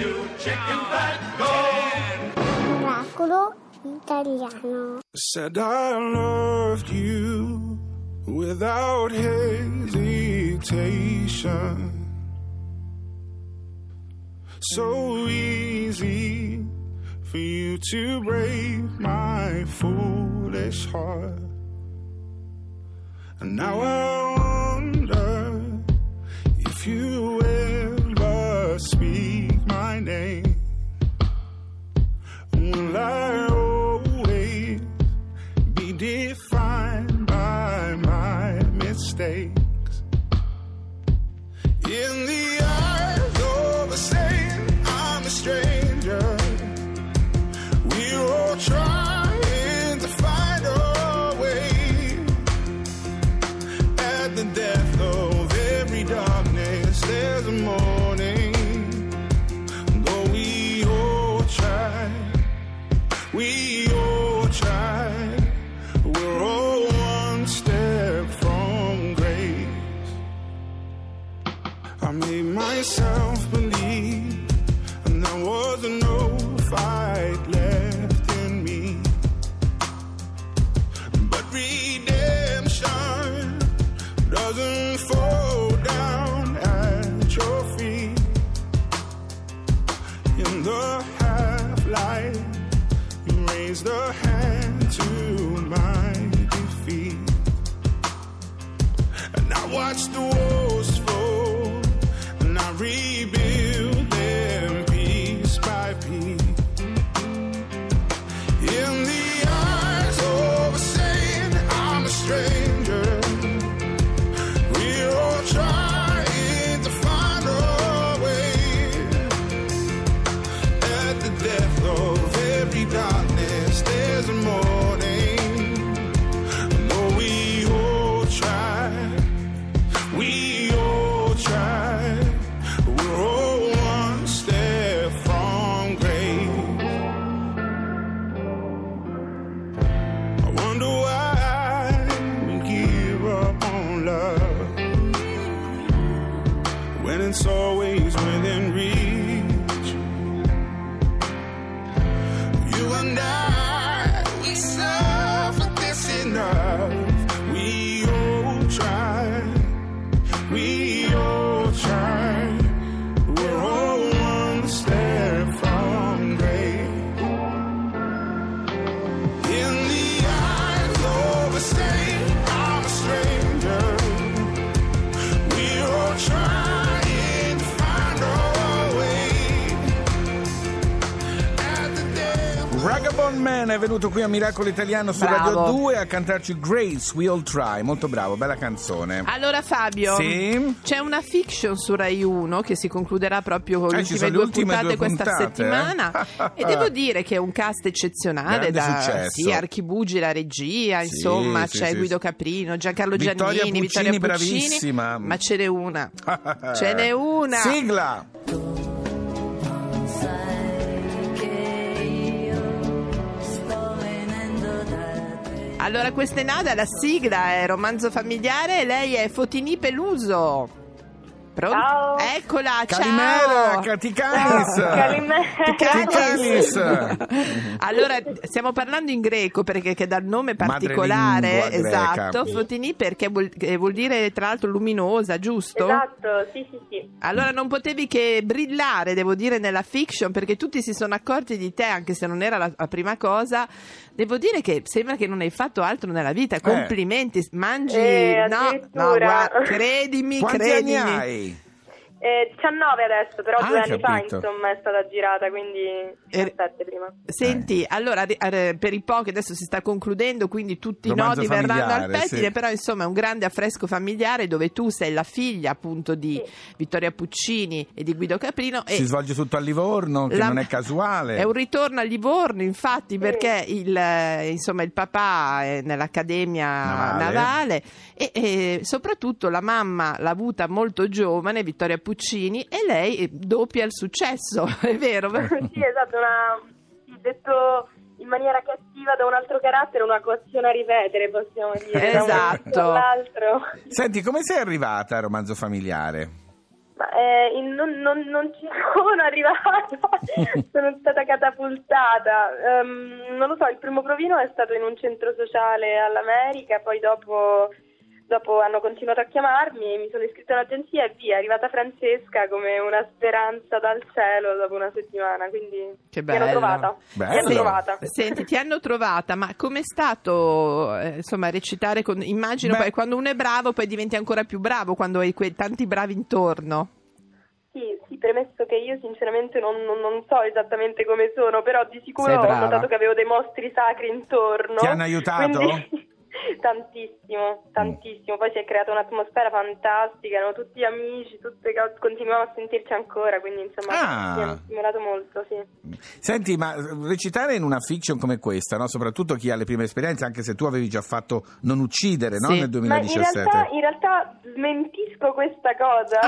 you chicken fat, go! Said I loved you without hesitation. So easy for you to break my foolish heart. And now I myself believe, and there was no fight left in me. But redemption doesn't fall down at your feet. In the half light, you raised a hand to my defeat. And I watched the walls when it's always within reach. You and I, è venuto qui a Miracolo Italiano su Bravo. Radio 2 a cantarci Grace We All Try. Molto bravo, bella canzone. Allora Fabio, Sì? c'è una fiction su Rai 1 che si concluderà proprio con Eh, le ultime due ultime puntate due questa puntate, settimana eh? e devo dire che è un cast eccezionale Grande da successo. sì, Archibugi la regia, Sì, insomma sì, c'è sì, Guido sì. Caprino, Giancarlo Vittoria Giannini, Puccini, Vittoria Puccini, bravissima. ma ce n'è una. Ce n'è una. Sigla! Allora questa è nata, la sigla è romanzo familiare e lei è Fotini Peluso. Pronto? Ciao. Eccola, Calimera, ciao. Caticanis! Calimera. Caticanis! Allora, stiamo parlando in greco perché che dal nome particolare, greca. esatto, Fotini perché vuol, che vuol dire tra l'altro luminosa, giusto? Esatto, sì, sì, sì. Allora non potevi che brillare, devo dire, nella fiction perché tutti si sono accorti di te, anche se non era la, la prima cosa. Devo dire che sembra che non hai fatto altro nella vita. Complimenti, mangi. Eh, no, no, guarda, credimi, Quanti credimi. Eh, 19 adesso, però Ah, due anni fa capito. insomma è stata girata, quindi 17 prima. Senti, allora ri- eh, per i pochi adesso si sta concludendo, quindi tutti i nodi verranno al pettine, sì. però insomma è un grande affresco familiare dove tu sei la figlia appunto di Sì. Vittoria Puccini e di Guido Caprino e Si svolge tutto a Livorno, che la- non è casuale. È un ritorno a Livorno, infatti, perché il, eh, insomma, il papà è nell'Accademia Navale. Navale, e, e soprattutto la mamma l'ha avuta molto giovane, Vittoria Puccini, e lei eh, doppia il successo, è vero? sì, esatto, una, detto in maniera cattiva da un altro carattere, una questione a ripetere, possiamo dire. da un Esatto. Senti, come sei arrivata al romanzo familiare? Ma eh, in- non, non- non ci sono arrivata. sono stata catapultata. Ehm, non lo so, il primo provino è stato in un centro sociale all'America, poi dopo, dopo hanno continuato a chiamarmi, mi sono iscritta all'agenzia e via, è arrivata Francesca come una speranza dal cielo dopo una settimana, quindi Che mi hanno bello. trovata. Mi hanno Bello. trovata. Senti, ti hanno trovata, ma com'è stato eh, insomma recitare con immagino Beh. poi quando uno è bravo poi diventi ancora più bravo quando hai quei tanti bravi intorno. Sì, sì, premesso che io sinceramente non, non- non so esattamente come sono, però di sicuro ho notato che avevo dei mostri sacri intorno. Ti hanno aiutato? quindi- tantissimo, tantissimo. Poi si è creata un'atmosfera fantastica, erano tutti amici, tutte co- continuiamo a sentirci ancora, quindi insomma Ah. mi hanno stimolato molto, sì. Senti, ma recitare in una fiction come questa, no? soprattutto chi ha le prime esperienze, anche se tu avevi già fatto Non uccidere no? Sì. nel Ma in 2017. realtà, in realtà smentisco questa cosa.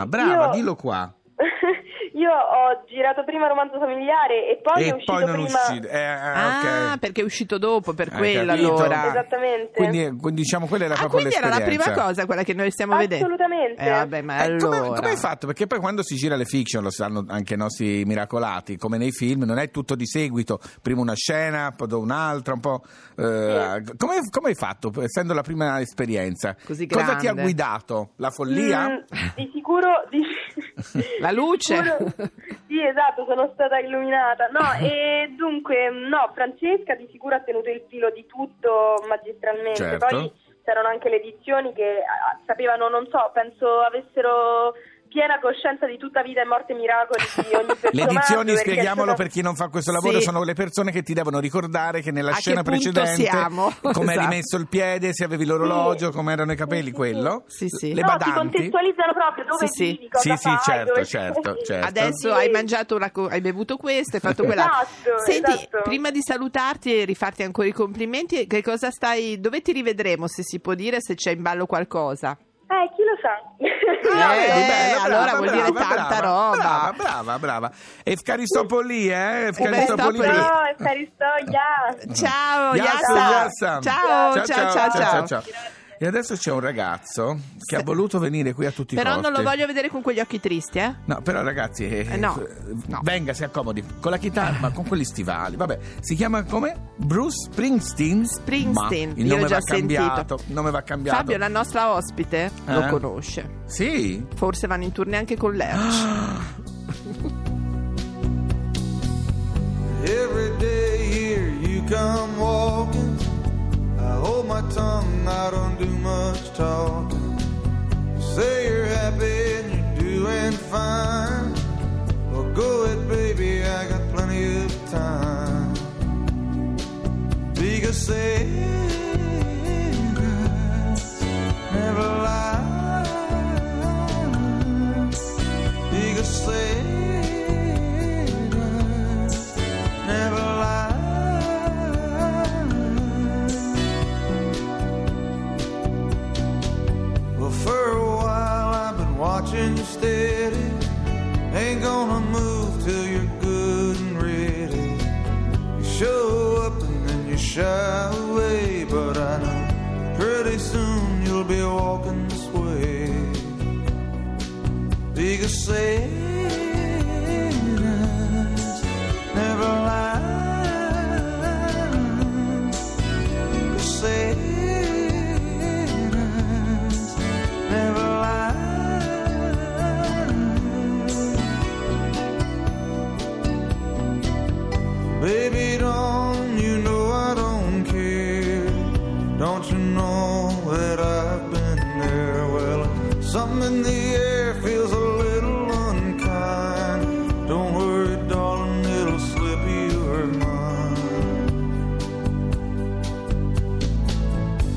ah, brava, io- dillo qua. Io ho girato prima romanzo familiare e poi è e uscito poi non prima. uccide. Eh, eh, Ah, ok. perché è uscito dopo, per Hai quello capito? allora. Esattamente. Quindi, quindi diciamo quella era Ah, proprio quindi era la prima l'esperienza. cosa quella che noi stiamo vedendo. Assolutamente. Eh, vabbè, ma Eh, come, allora. come hai fatto? Perché poi quando si gira le fiction, lo sanno anche i nostri miracolati, come nei film, non è tutto di seguito, prima una scena, poi un'altra, un po'. eh, come, come hai fatto, essendo la prima esperienza? Così Cosa ti ha guidato? La follia? Mm, di sicuro. Di... La luce. Sì, esatto, sono stata illuminata. No, e dunque, no, Francesca di sicuro ha tenuto il filo di tutto magistralmente. Certo. Poi c'erano anche le edizioni che ah, sapevano, non so, penso avessero piena coscienza di tutta vita e morte e miracoli di ogni personaggio. Le edizioni, perché spieghiamolo sono- per chi non fa questo lavoro, Sì. sono le persone che ti devono ricordare che nella A che scena punto precedente siamo? come hai Esatto. rimesso il piede, se avevi l'orologio, come erano i capelli, Sì, sì, quello. sì. Sì, sì. Le no, ti badanti. contestualizzano proprio dove Sì, sì. vivi, cosa Sì, sì, fai, certo, dove- certo, certo. Adesso Sì. hai mangiato una co- hai bevuto questo, hai fatto quella. Esatto, Senti, esatto. prima di salutarti e rifarti ancora i complimenti, che cosa stai dove ti rivedremo se si può dire se c'è in ballo qualcosa? Eh, chi lo sa? Ah, Eh, bella, allora brava, vuol dire brava, tanta brava, roba. Brava, brava, brava. Efcaristopoli, eh? Efcaristopoli. No, Efcaristoia. Ciao, Yassam, Yassa. Yassam. Ciao, ciao, ciao, ciao. E adesso c'è un ragazzo che ha voluto venire qui a tutti i Però costi. non lo voglio vedere con quegli occhi tristi, eh? No, però ragazzi, eh, Eh, no, eh, no. venga, si accomodi con la chitarra, ma con quegli stivali. Vabbè, si chiama come? Bruce Springsteen? Springsteen, il io nome va cambiato. sentito. Il nome va cambiato. Fabio, la nostra ospite, lo Eh? conosce. Sì. Forse vanno in tournée anche con Lerch. my tongue, I don't do much talking. Say you're happy and you're doing fine. Well, go ahead, baby, I got plenty of time. Because say shy away, but I know pretty soon you'll be walking this way. Because Satan's never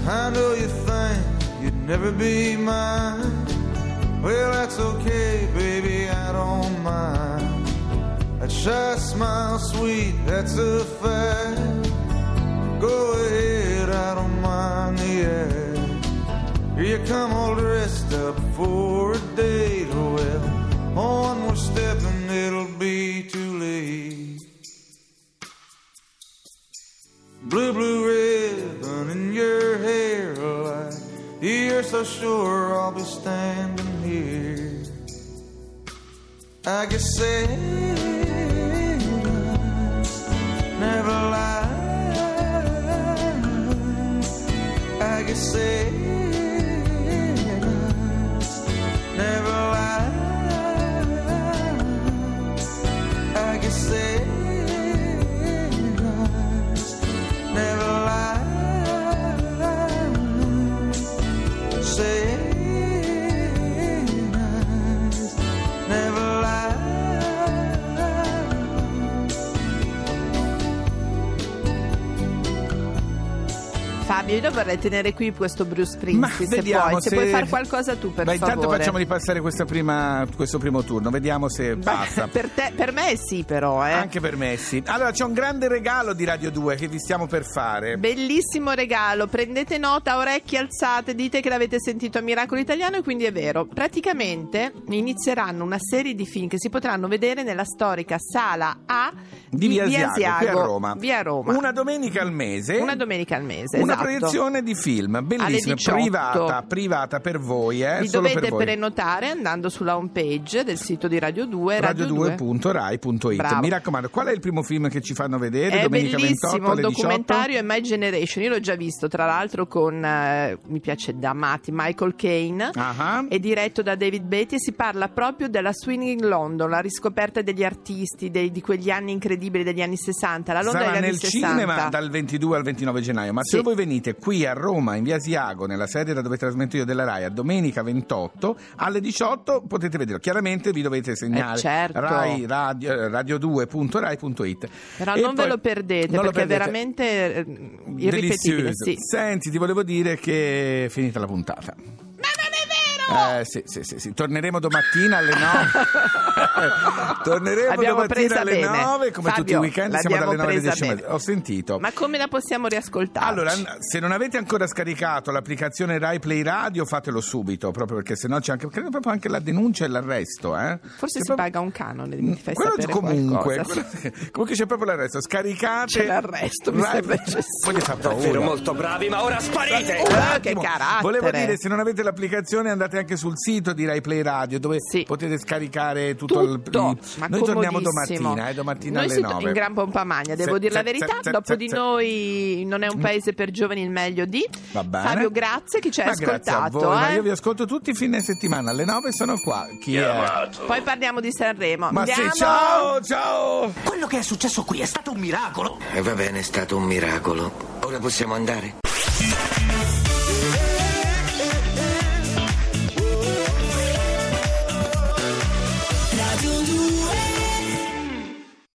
I know you think you'd never be mine. Well, that's okay, baby, I don't mind. That shy smile, sweet, that's a fact. Go ahead, I don't mind the act. Here you come all dressed up for a date. Well, one more step sure I'll be standing here. I guess Satan's Fabio, io vorrei tenere qui questo Bruce Springsteen se vediamo puoi. Se, se- puoi fare qualcosa tu, per Beh, favore. intanto facciamo ripassare questa prima- questo primo turno, vediamo se passa. per, te, per me sì, però, eh. Anche per me sì. Allora c'è un grande regalo di Radio 2 che vi stiamo per fare. Bellissimo regalo, prendete nota, orecchie alzate, dite che l'avete sentito a Miracolo Italiano e quindi è vero. Praticamente inizieranno una serie di film che si potranno vedere nella storica sala A di Via Asiago, qui a Roma. Via Roma. Una domenica al mese. Una domenica al mese, Una esatto. Proiezione di film, bellissima, 18. privata, privata per voi, eh, Vi dovete voi. prenotare andando sulla home page del sito di Radio 2 radio2.rai.it. Bravo. Mi raccomando, qual è il primo film che ci fanno vedere È domenica 28 bellissimo, 18? documentario è My Generation. Io l'ho già visto, tra l'altro, con eh, mi piace da matti Michael Caine. Ah, È diretto da David Beatty e si parla proprio della Swinging London, la riscoperta degli artisti dei- di quegli anni incredibili degli anni 60. La Londra Sarà degli anni nel 60. cinema dal 22 al 29 gennaio, ma se Sì. voi venite qui a Roma, in via Asiago, nella sede da dove trasmetto io della RAI, a domenica 28 alle 18 potete vederlo. Chiaramente vi dovete segnare Eh, certo. Rai, radio, eh, radio2.rai.it. Però E non ve lo perdete non lo perché è perdete. veramente eh, irripetibile. Sì. Senti, ti volevo dire che è finita la puntata. Eh, sì, sì, sì, sì. Torneremo domattina alle 9. Torneremo L'abbiamo domattina alle bene. 9, come Fabio, tutti i weekend, siamo dalle 9 alle presa 10. bene. Ho sentito. Ma come la possiamo riascoltare? Allora, se non avete ancora scaricato l'applicazione Rai Play Radio, fatelo subito, proprio perché sennò c'è anche, credo proprio anche la denuncia e l'arresto. Eh? Forse C'è si proprio- paga un canone, mi fai Quello sapere comunque, qualcosa. quello- comunque c'è proprio l'arresto. Scaricate. C'è l'arresto, mi Rai- sembra eccessivo. Poi gli fa paura. Davvero molto bravi, ma ora sparite! Un che carattere. Volevo dire, se non avete l'applicazione andate anche sul sito di Rai Play Radio dove Sì. potete scaricare tutto, il- Tutto, il... ma Noi torniamo domattina, eh, domattina Noi alle si to- 9. in gran pompa magna, devo Se- dire la se- verità. se- Dopo se- di se- noi non è un paese per giovani il meglio di. Va bene. Fabio, grazie che ci hai Ma grazie a ascoltato. voi, ma eh. io vi ascolto tutti i fine settimana alle 9 sono qua. Chi è? Poi parliamo di Sanremo. Ma sì, Andiamo? ciao, ciao! Quello che è successo qui è stato un miracolo. E va bene, è stato un miracolo. Ora possiamo andare?